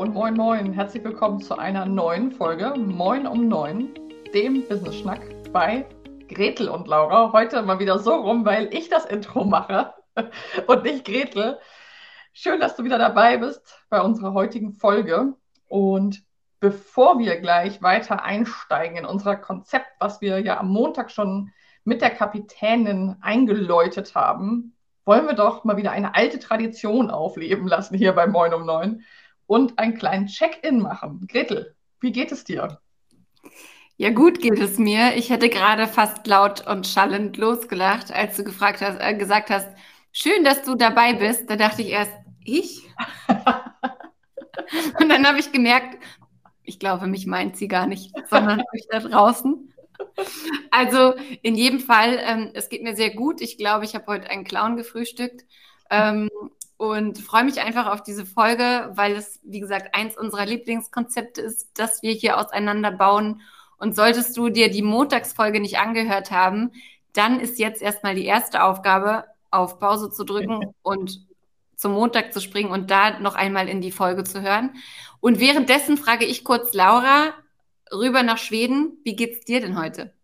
und moin moin, herzlich willkommen zu einer neuen Folge Moin um neun, dem Business Schnack bei Gretel und Laura. Heute mal wieder so rum, weil ich das Intro mache und nicht Gretel. Schön, dass du wieder dabei bist bei unserer heutigen Folge. Und bevor wir gleich weiter einsteigen in unser Konzept, was wir ja am Montag schon mit der Kapitänin eingeläutet haben, wollen wir doch mal wieder eine alte Tradition aufleben lassen hier bei Moin um Neun und einen kleinen Check-in machen. Gretel, wie geht es dir? Ja, gut geht es mir. Ich hätte gerade fast laut und schallend losgelacht, als du gefragt hast, äh, gesagt hast, schön, dass du dabei bist. Da dachte ich erst, ich? und dann habe ich gemerkt, ich glaube, mich meint sie gar nicht, sondern euch da draußen. Also in jedem Fall, ähm, es geht mir sehr gut. Ich glaube, ich habe heute einen Clown gefrühstückt ähm, und freue mich einfach auf diese Folge, weil es, wie gesagt, eins unserer Lieblingskonzepte ist, dass wir hier auseinanderbauen. Und solltest du dir die Montagsfolge nicht angehört haben, dann ist jetzt erstmal die erste Aufgabe, auf Pause zu drücken und zum Montag zu springen und da noch einmal in die Folge zu hören. Und währenddessen frage ich kurz Laura, rüber nach Schweden. Wie geht's dir denn heute?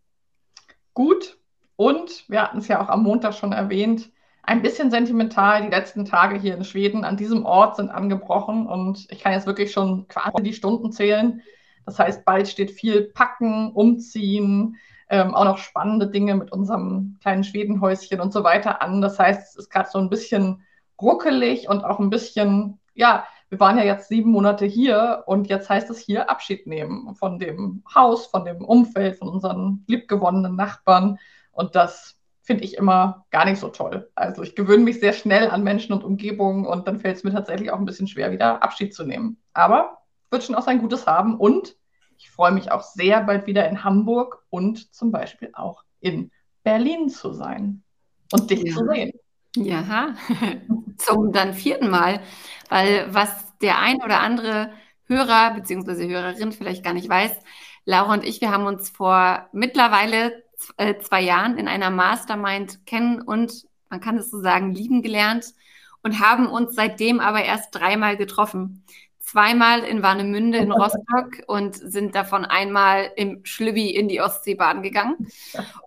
Gut. Und wir hatten es ja auch am Montag schon erwähnt, ein bisschen sentimental. Die letzten Tage hier in Schweden an diesem Ort sind angebrochen und ich kann jetzt wirklich schon quasi die Stunden zählen. Das heißt, bald steht viel Packen, Umziehen, ähm, auch noch spannende Dinge mit unserem kleinen Schwedenhäuschen und so weiter an. Das heißt, es ist gerade so ein bisschen ruckelig und auch ein bisschen, ja, wir waren ja jetzt sieben Monate hier und jetzt heißt es hier Abschied nehmen von dem Haus, von dem Umfeld, von unseren liebgewonnenen Nachbarn. Und das finde ich immer gar nicht so toll. Also ich gewöhne mich sehr schnell an Menschen und Umgebungen und dann fällt es mir tatsächlich auch ein bisschen schwer, wieder Abschied zu nehmen. Aber wird schon auch sein Gutes haben und ich freue mich auch sehr, bald wieder in Hamburg und zum Beispiel auch in Berlin zu sein und dich ja. zu sehen. Ja, zum dann vierten Mal, weil was der ein oder andere Hörer bzw. Hörerin vielleicht gar nicht weiß, Laura und ich, wir haben uns vor mittlerweile äh, zwei Jahren in einer Mastermind kennen und man kann es so sagen, lieben gelernt und haben uns seitdem aber erst dreimal getroffen. Zweimal in Warnemünde in Rostock und sind davon einmal im Schlübbi in die Ostsee baden gegangen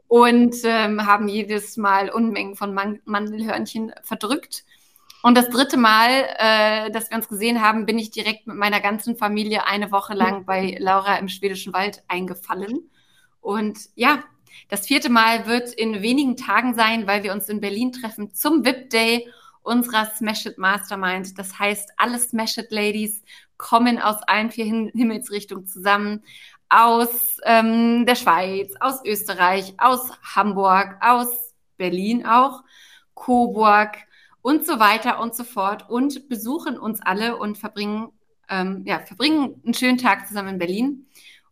und ähm, haben jedes Mal Unmengen von Man Mandelhörnchen verdrückt. Und das dritte Mal, äh, dass wir uns gesehen haben, bin ich direkt mit meiner ganzen Familie eine Woche lang bei Laura im schwedischen Wald eingefallen. Und ja, das vierte Mal wird in wenigen Tagen sein, weil wir uns in Berlin treffen zum VIP Day unserer Smash It Mastermind. Das heißt, alle Smash It Ladies kommen aus allen vier Himmelsrichtungen zusammen aus ähm, der Schweiz, aus Österreich, aus Hamburg, aus Berlin auch, Coburg und so weiter und so fort und besuchen uns alle und verbringen, ähm, ja, verbringen einen schönen Tag zusammen in Berlin.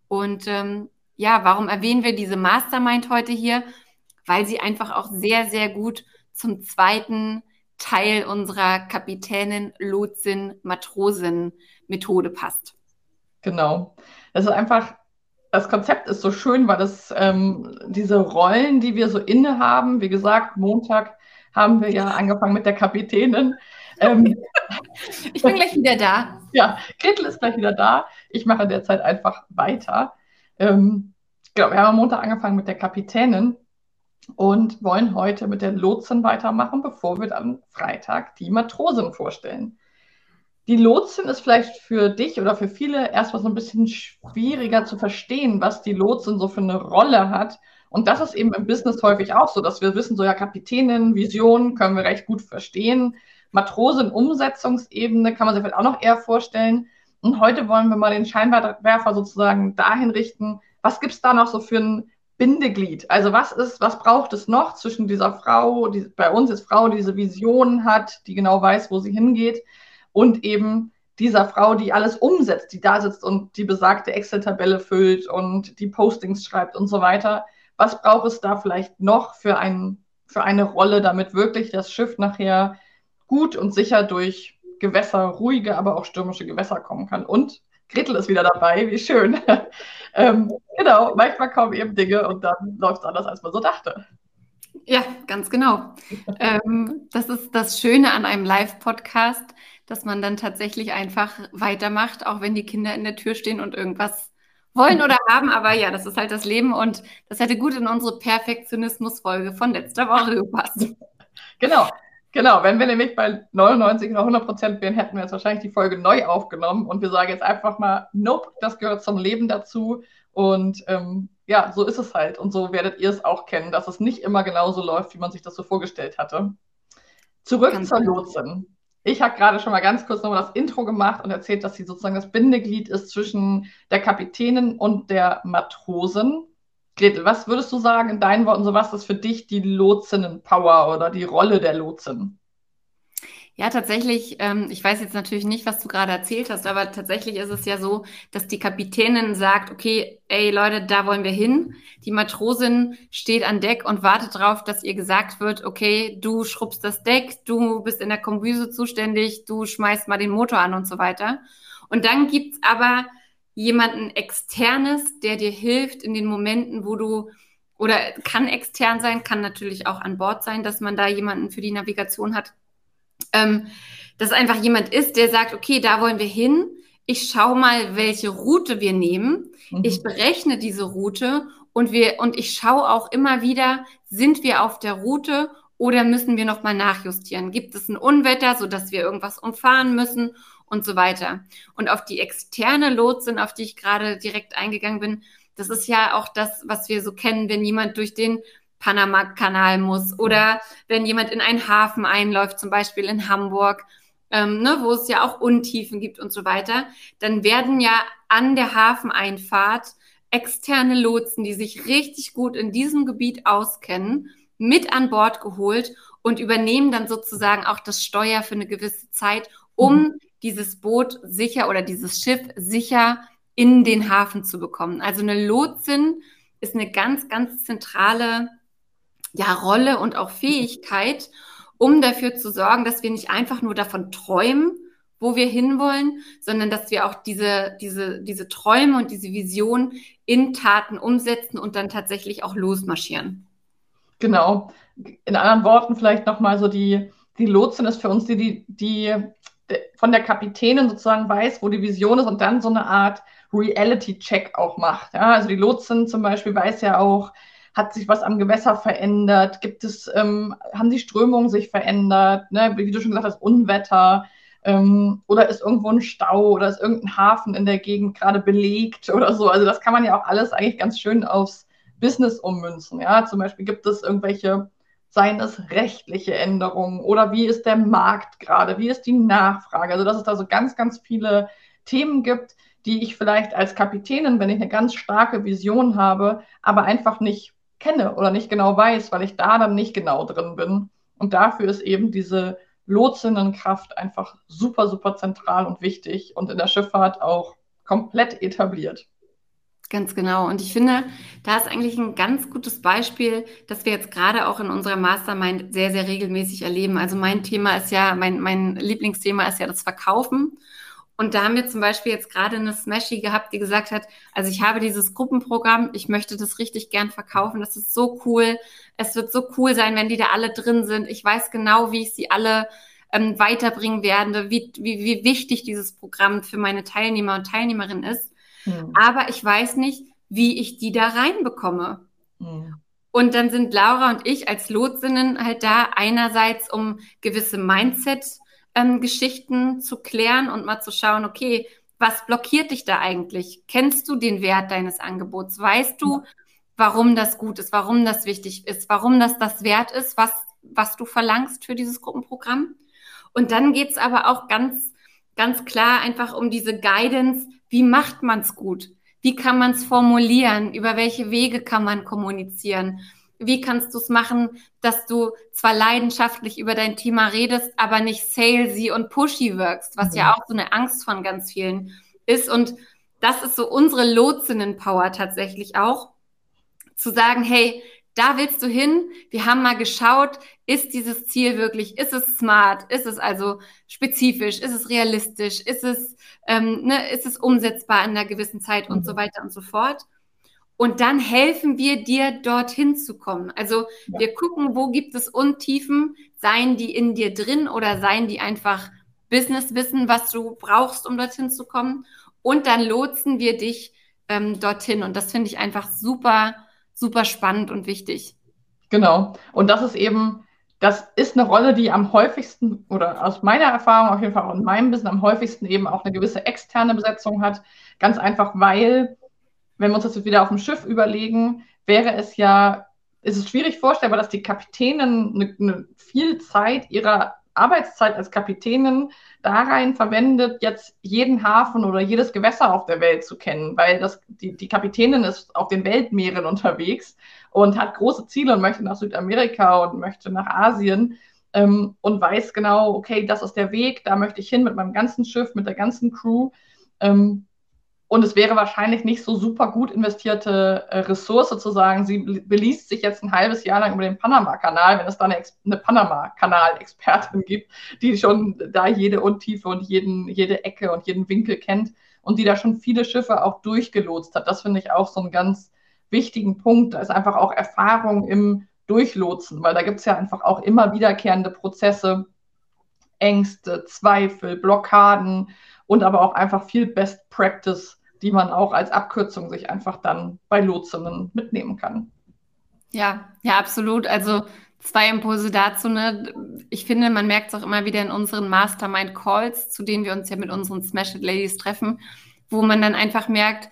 Und ähm, ja, warum erwähnen wir diese Mastermind heute hier? Weil sie einfach auch sehr, sehr gut zum zweiten Teil unserer Kapitänin, Lotsin, Matrosin Methode passt. Genau. Das ist einfach das Konzept ist so schön, weil das ähm, diese Rollen, die wir so innehaben, wie gesagt, Montag haben wir ja angefangen mit der Kapitänin. Ähm, ich bin gleich wieder da. Ja, Gretel ist gleich wieder da. Ich mache derzeit einfach weiter. Ähm, genau, wir haben am Montag angefangen mit der Kapitänin und wollen heute mit der Lotsin weitermachen, bevor wir dann Freitag die Matrosin vorstellen. Die Lotsin ist vielleicht für dich oder für viele erstmal so ein bisschen schwieriger zu verstehen, was die Lotsin so für eine Rolle hat. Und das ist eben im Business häufig auch so, dass wir wissen, so ja, Kapitänin, Vision können wir recht gut verstehen. Matrosin, Umsetzungsebene kann man sich vielleicht auch noch eher vorstellen. Und heute wollen wir mal den Scheinwerfer sozusagen dahin richten, was gibt es da noch so für ein Bindeglied? Also was ist, was braucht es noch zwischen dieser Frau, die bei uns ist Frau, die diese Vision hat, die genau weiß, wo sie hingeht, und eben dieser Frau, die alles umsetzt, die da sitzt und die besagte Excel-Tabelle füllt und die Postings schreibt und so weiter. Was braucht es da vielleicht noch für, ein, für eine Rolle, damit wirklich das Schiff nachher gut und sicher durch Gewässer, ruhige, aber auch stürmische Gewässer kommen kann? Und Gretel ist wieder dabei, wie schön. ähm, genau, manchmal kommen eben Dinge und dann läuft es anders, als man so dachte. Ja, ganz genau. ähm, das ist das Schöne an einem Live-Podcast, dass man dann tatsächlich einfach weitermacht, auch wenn die Kinder in der Tür stehen und irgendwas wollen oder haben. Aber ja, das ist halt das Leben und das hätte gut in unsere Perfektionismus-Folge von letzter Woche gepasst. Genau. Genau, wenn wir nämlich bei 99 oder 100 Prozent wären, hätten wir jetzt wahrscheinlich die Folge neu aufgenommen und wir sagen jetzt einfach mal, nope, das gehört zum Leben dazu und ähm, ja, so ist es halt und so werdet ihr es auch kennen, dass es nicht immer genauso läuft, wie man sich das so vorgestellt hatte. Zurück ganz zur genau. Lotsin. Ich habe gerade schon mal ganz kurz nochmal das Intro gemacht und erzählt, dass sie sozusagen das Bindeglied ist zwischen der Kapitänin und der Matrosin. Gretel, was würdest du sagen in deinen Worten, so was ist für dich die Lotsinnen-Power oder die Rolle der Lotsin? Ja, tatsächlich, ähm, ich weiß jetzt natürlich nicht, was du gerade erzählt hast, aber tatsächlich ist es ja so, dass die Kapitänin sagt, okay, ey Leute, da wollen wir hin. Die Matrosin steht an Deck und wartet darauf, dass ihr gesagt wird, okay, du schrubbst das Deck, du bist in der Kombüse zuständig, du schmeißt mal den Motor an und so weiter. Und dann gibt's aber jemanden externes, der dir hilft in den Momenten, wo du oder kann extern sein, kann natürlich auch an Bord sein, dass man da jemanden für die Navigation hat, ähm, dass einfach jemand ist, der sagt, okay, da wollen wir hin. Ich schaue mal, welche Route wir nehmen. Mhm. Ich berechne diese Route und wir, und ich schaue auch immer wieder, sind wir auf der Route oder müssen wir nochmal nachjustieren? Gibt es ein Unwetter, sodass wir irgendwas umfahren müssen und so weiter? Und auf die externe Lotsin, auf die ich gerade direkt eingegangen bin, das ist ja auch das, was wir so kennen, wenn jemand durch den Panama-Kanal muss oder wenn jemand in einen Hafen einläuft, zum Beispiel in Hamburg, ähm, ne, wo es ja auch Untiefen gibt und so weiter, dann werden ja an der Hafeneinfahrt externe Lotsen, die sich richtig gut in diesem Gebiet auskennen, mit an Bord geholt und übernehmen dann sozusagen auch das Steuer für eine gewisse Zeit, um mhm. Dieses Boot sicher oder dieses Schiff sicher in den Hafen zu bekommen. Also eine Lotsin ist eine ganz, ganz zentrale ja, Rolle und auch Fähigkeit, um dafür zu sorgen, dass wir nicht einfach nur davon träumen, wo wir hinwollen, sondern dass wir auch diese, diese, diese Träume und diese Vision in Taten umsetzen und dann tatsächlich auch losmarschieren. Genau. In anderen Worten vielleicht nochmal so die, die Lotsin ist für uns die, die, die von der Kapitänin sozusagen weiß, wo die Vision ist und dann so eine Art Reality-Check auch macht. Ja, also die Lotsin zum Beispiel weiß ja auch, hat sich was am Gewässer verändert? Gibt es, ähm, haben die Strömungen sich verändert? Ne? Wie du schon gesagt hast, Unwetter. Ähm, oder ist irgendwo ein Stau oder ist irgendein Hafen in der Gegend gerade belegt oder so? Also das kann man ja auch alles eigentlich ganz schön aufs Business ummünzen. Ja, zum Beispiel gibt es irgendwelche, seien es rechtliche Änderungen oder wie ist der Markt gerade? Wie ist die Nachfrage? Also dass es da so ganz, ganz viele Themen gibt, die ich vielleicht als Kapitänin, wenn ich eine ganz starke Vision habe, aber einfach nicht kenne oder nicht genau weiß, weil ich da dann nicht genau drin bin. Und dafür ist eben diese Lotsinnenkraft einfach super, super zentral und wichtig und in der Schifffahrt auch komplett etabliert. Ganz genau. Und ich finde, da ist eigentlich ein ganz gutes Beispiel, das wir jetzt gerade auch in unserer Mastermind sehr, sehr regelmäßig erleben. Also mein Thema ist ja, mein, mein Lieblingsthema ist ja das Verkaufen. Und da haben wir zum Beispiel jetzt gerade eine Smashy gehabt, die gesagt hat, also ich habe dieses Gruppenprogramm, ich möchte das richtig gern verkaufen, das ist so cool. Es wird so cool sein, wenn die da alle drin sind. Ich weiß genau, wie ich sie alle ähm, weiterbringen werde, wie, wie, wie wichtig dieses Programm für meine Teilnehmer und Teilnehmerinnen ist. Mhm. Aber ich weiß nicht, wie ich die da reinbekomme. Mhm. Und dann sind Laura und ich als Lotsinnen halt da einerseits, um gewisse Mindset ähm, zu klären und mal zu schauen, okay, was blockiert dich da eigentlich? Kennst du den Wert deines Angebots? Weißt du, warum das gut ist, warum das wichtig ist, warum das das wert ist, was, was du verlangst für dieses Gruppenprogramm? Und dann geht's aber auch ganz, ganz klar einfach um diese Guidance. Wie macht man's gut? Wie kann man's formulieren? Über welche Wege kann man kommunizieren? wie kannst du es machen, dass du zwar leidenschaftlich über dein Thema redest, aber nicht salesy und pushy wirkst, was mhm. ja auch so eine Angst von ganz vielen ist. Und das ist so unsere Lotsinnen-Power tatsächlich auch, zu sagen, hey, da willst du hin. Wir haben mal geschaut, ist dieses Ziel wirklich, ist es smart, ist es also spezifisch, ist es realistisch, ist es, ähm, ne, ist es umsetzbar in einer gewissen Zeit und so mhm. weiter und so fort. Und dann helfen wir dir, dorthin zu kommen. Also ja. wir gucken, wo gibt es Untiefen, seien die in dir drin oder seien die einfach Business wissen, was du brauchst, um dorthin zu kommen. Und dann lotsen wir dich ähm, dorthin. Und das finde ich einfach super, super spannend und wichtig. Genau. Und das ist eben, das ist eine Rolle, die am häufigsten oder aus meiner Erfahrung auf jeden Fall auch in meinem Business am häufigsten eben auch eine gewisse externe Besetzung hat. Ganz einfach, weil wenn wir uns das jetzt wieder auf dem Schiff überlegen, wäre es ja, ist es schwierig vorstellbar, dass die Kapitänen eine, eine viel Zeit ihrer Arbeitszeit als Kapitänin da rein verwendet, jetzt jeden Hafen oder jedes Gewässer auf der Welt zu kennen, weil das, die, die Kapitänin ist auf den Weltmeeren unterwegs und hat große Ziele und möchte nach Südamerika und möchte nach Asien ähm, und weiß genau, okay, das ist der Weg, da möchte ich hin mit meinem ganzen Schiff, mit der ganzen Crew. Ähm, und es wäre wahrscheinlich nicht so super gut investierte äh, Ressource zu sagen, sie beliest sich jetzt ein halbes Jahr lang über den Panama-Kanal, wenn es da eine, eine Panama-Kanal-Expertin gibt, die schon da jede Untiefe und jeden, jede Ecke und jeden Winkel kennt und die da schon viele Schiffe auch durchgelotst hat. Das finde ich auch so einen ganz wichtigen Punkt. Da ist einfach auch Erfahrung im Durchlotsen, weil da gibt es ja einfach auch immer wiederkehrende Prozesse, Ängste, Zweifel, Blockaden und aber auch einfach viel Best Practice, die man auch als Abkürzung sich einfach dann bei Lotsinnen mitnehmen kann. Ja, ja, absolut. Also zwei Impulse dazu. Ne? Ich finde, man merkt es auch immer wieder in unseren Mastermind Calls, zu denen wir uns ja mit unseren Smash It Ladies treffen, wo man dann einfach merkt,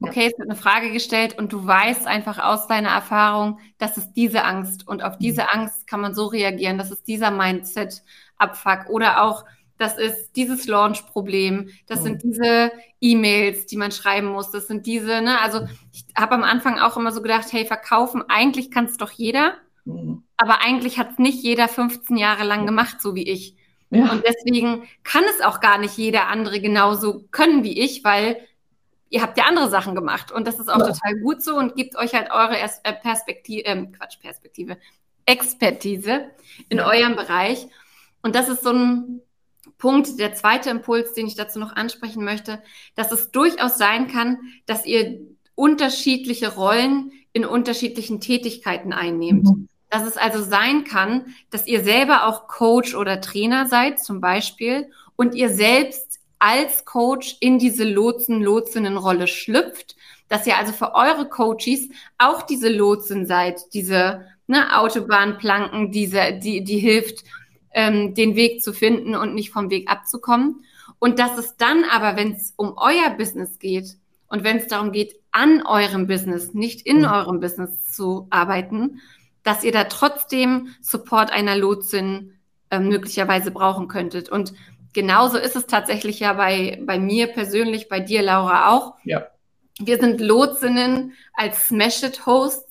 okay, ja. es wird eine Frage gestellt und du weißt einfach aus deiner Erfahrung, das ist diese Angst und auf diese mhm. Angst kann man so reagieren, das ist dieser Mindset-Abfuck oder auch das ist dieses Launch-Problem, das sind diese E-Mails, die man schreiben muss, das sind diese, ne, also ich habe am Anfang auch immer so gedacht, hey, verkaufen, eigentlich kann es doch jeder, mhm. aber eigentlich hat es nicht jeder 15 Jahre lang gemacht, so wie ich. Ja. Und deswegen kann es auch gar nicht jeder andere genauso können wie ich, weil ihr habt ja andere Sachen gemacht und das ist auch ja. total gut so und gibt euch halt eure Perspektive, äh, Quatsch, Perspektive, Expertise in ja. eurem Bereich. Und das ist so ein Punkt, der zweite Impuls, den ich dazu noch ansprechen möchte, dass es durchaus sein kann, dass ihr unterschiedliche Rollen in unterschiedlichen Tätigkeiten einnehmt. Mhm. Dass es also sein kann, dass ihr selber auch Coach oder Trainer seid, zum Beispiel, und ihr selbst als Coach in diese Lotsen-Lotsinnen-Rolle schlüpft, dass ihr also für eure Coaches auch diese Lotsen seid, diese ne, Autobahnplanken, diese, die, die hilft, ähm, den Weg zu finden und nicht vom Weg abzukommen. Und dass es dann aber, wenn es um euer Business geht und wenn es darum geht, an eurem Business, nicht in mhm. eurem Business zu arbeiten, dass ihr da trotzdem Support einer Lotsin äh, möglicherweise brauchen könntet. Und genauso ist es tatsächlich ja bei, bei mir persönlich, bei dir, Laura, auch. Ja. Wir sind Lotsinnen als Smash-It-Hosts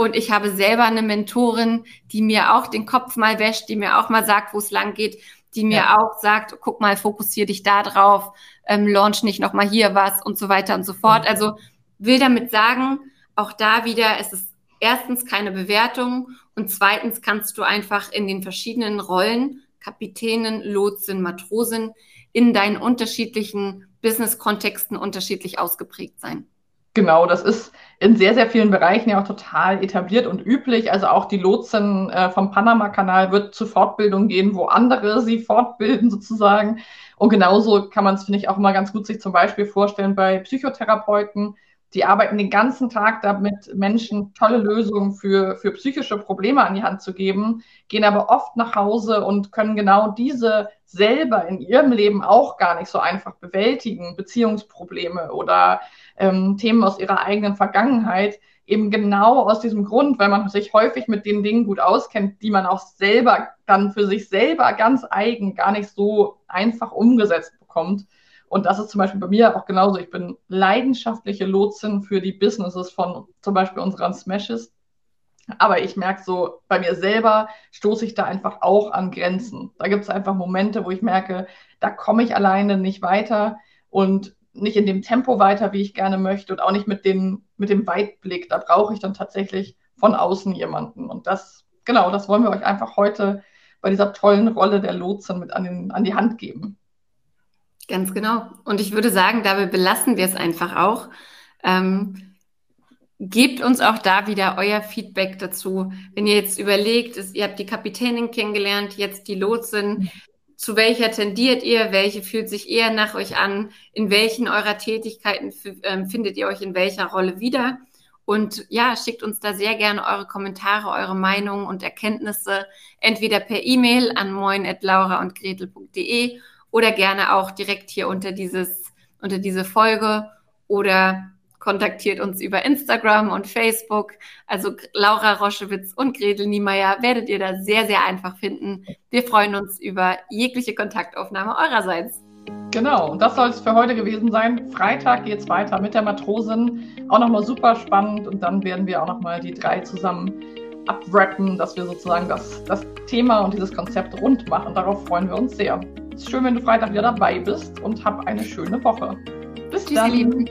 und ich habe selber eine Mentorin, die mir auch den Kopf mal wäscht, die mir auch mal sagt, wo es lang geht, die mir ja. auch sagt, guck mal, fokussier dich da drauf, ähm, launch nicht nochmal hier was und so weiter und so fort. Mhm. Also will damit sagen, auch da wieder, es ist erstens keine Bewertung und zweitens kannst du einfach in den verschiedenen Rollen, Kapitänin, Lotsin, Matrosin, in deinen unterschiedlichen Business-Kontexten unterschiedlich ausgeprägt sein. Genau, das ist in sehr, sehr vielen Bereichen ja auch total etabliert und üblich. Also auch die Lotsen äh, vom Panama-Kanal wird zu Fortbildung gehen, wo andere sie fortbilden sozusagen. Und genauso kann man es, finde ich, auch immer ganz gut sich zum Beispiel vorstellen bei Psychotherapeuten. Die arbeiten den ganzen Tag damit, Menschen tolle Lösungen für, für psychische Probleme an die Hand zu geben, gehen aber oft nach Hause und können genau diese selber in ihrem Leben auch gar nicht so einfach bewältigen, Beziehungsprobleme oder ähm, Themen aus ihrer eigenen Vergangenheit, eben genau aus diesem Grund, weil man sich häufig mit den Dingen gut auskennt, die man auch selber dann für sich selber ganz eigen gar nicht so einfach umgesetzt bekommt. Und das ist zum Beispiel bei mir auch genauso. Ich bin leidenschaftliche Lotsin für die Businesses von zum Beispiel unseren Smashes. Aber ich merke so, bei mir selber stoße ich da einfach auch an Grenzen. Da gibt es einfach Momente, wo ich merke, da komme ich alleine nicht weiter. Und nicht in dem Tempo weiter, wie ich gerne möchte und auch nicht mit, den, mit dem Weitblick. Da brauche ich dann tatsächlich von außen jemanden. Und das, genau, das wollen wir euch einfach heute bei dieser tollen Rolle der Lotsen mit an, den, an die Hand geben. Ganz genau. Und ich würde sagen, dabei belassen wir es einfach auch. Ähm, gebt uns auch da wieder euer Feedback dazu. Wenn ihr jetzt überlegt, ihr habt die Kapitänin kennengelernt, jetzt die Lotsin, zu welcher tendiert ihr? Welche fühlt sich eher nach euch an? In welchen eurer Tätigkeiten äh, findet ihr euch in welcher Rolle wieder? Und ja, schickt uns da sehr gerne eure Kommentare, eure Meinungen und Erkenntnisse entweder per E-Mail an moin.laura und gretel.de oder gerne auch direkt hier unter dieses, unter diese Folge oder kontaktiert uns über Instagram und Facebook. Also Laura Roschewitz und Gretel Niemeyer werdet ihr da sehr, sehr einfach finden. Wir freuen uns über jegliche Kontaktaufnahme eurerseits. Genau, und das soll es für heute gewesen sein. Freitag geht es weiter mit der Matrosin. Auch nochmal super spannend und dann werden wir auch nochmal die drei zusammen abwrappen, dass wir sozusagen das, das Thema und dieses Konzept rund machen. Darauf freuen wir uns sehr. Es ist schön, wenn du Freitag wieder dabei bist und hab eine schöne Woche. Bis Tschüss, dann. Lieben.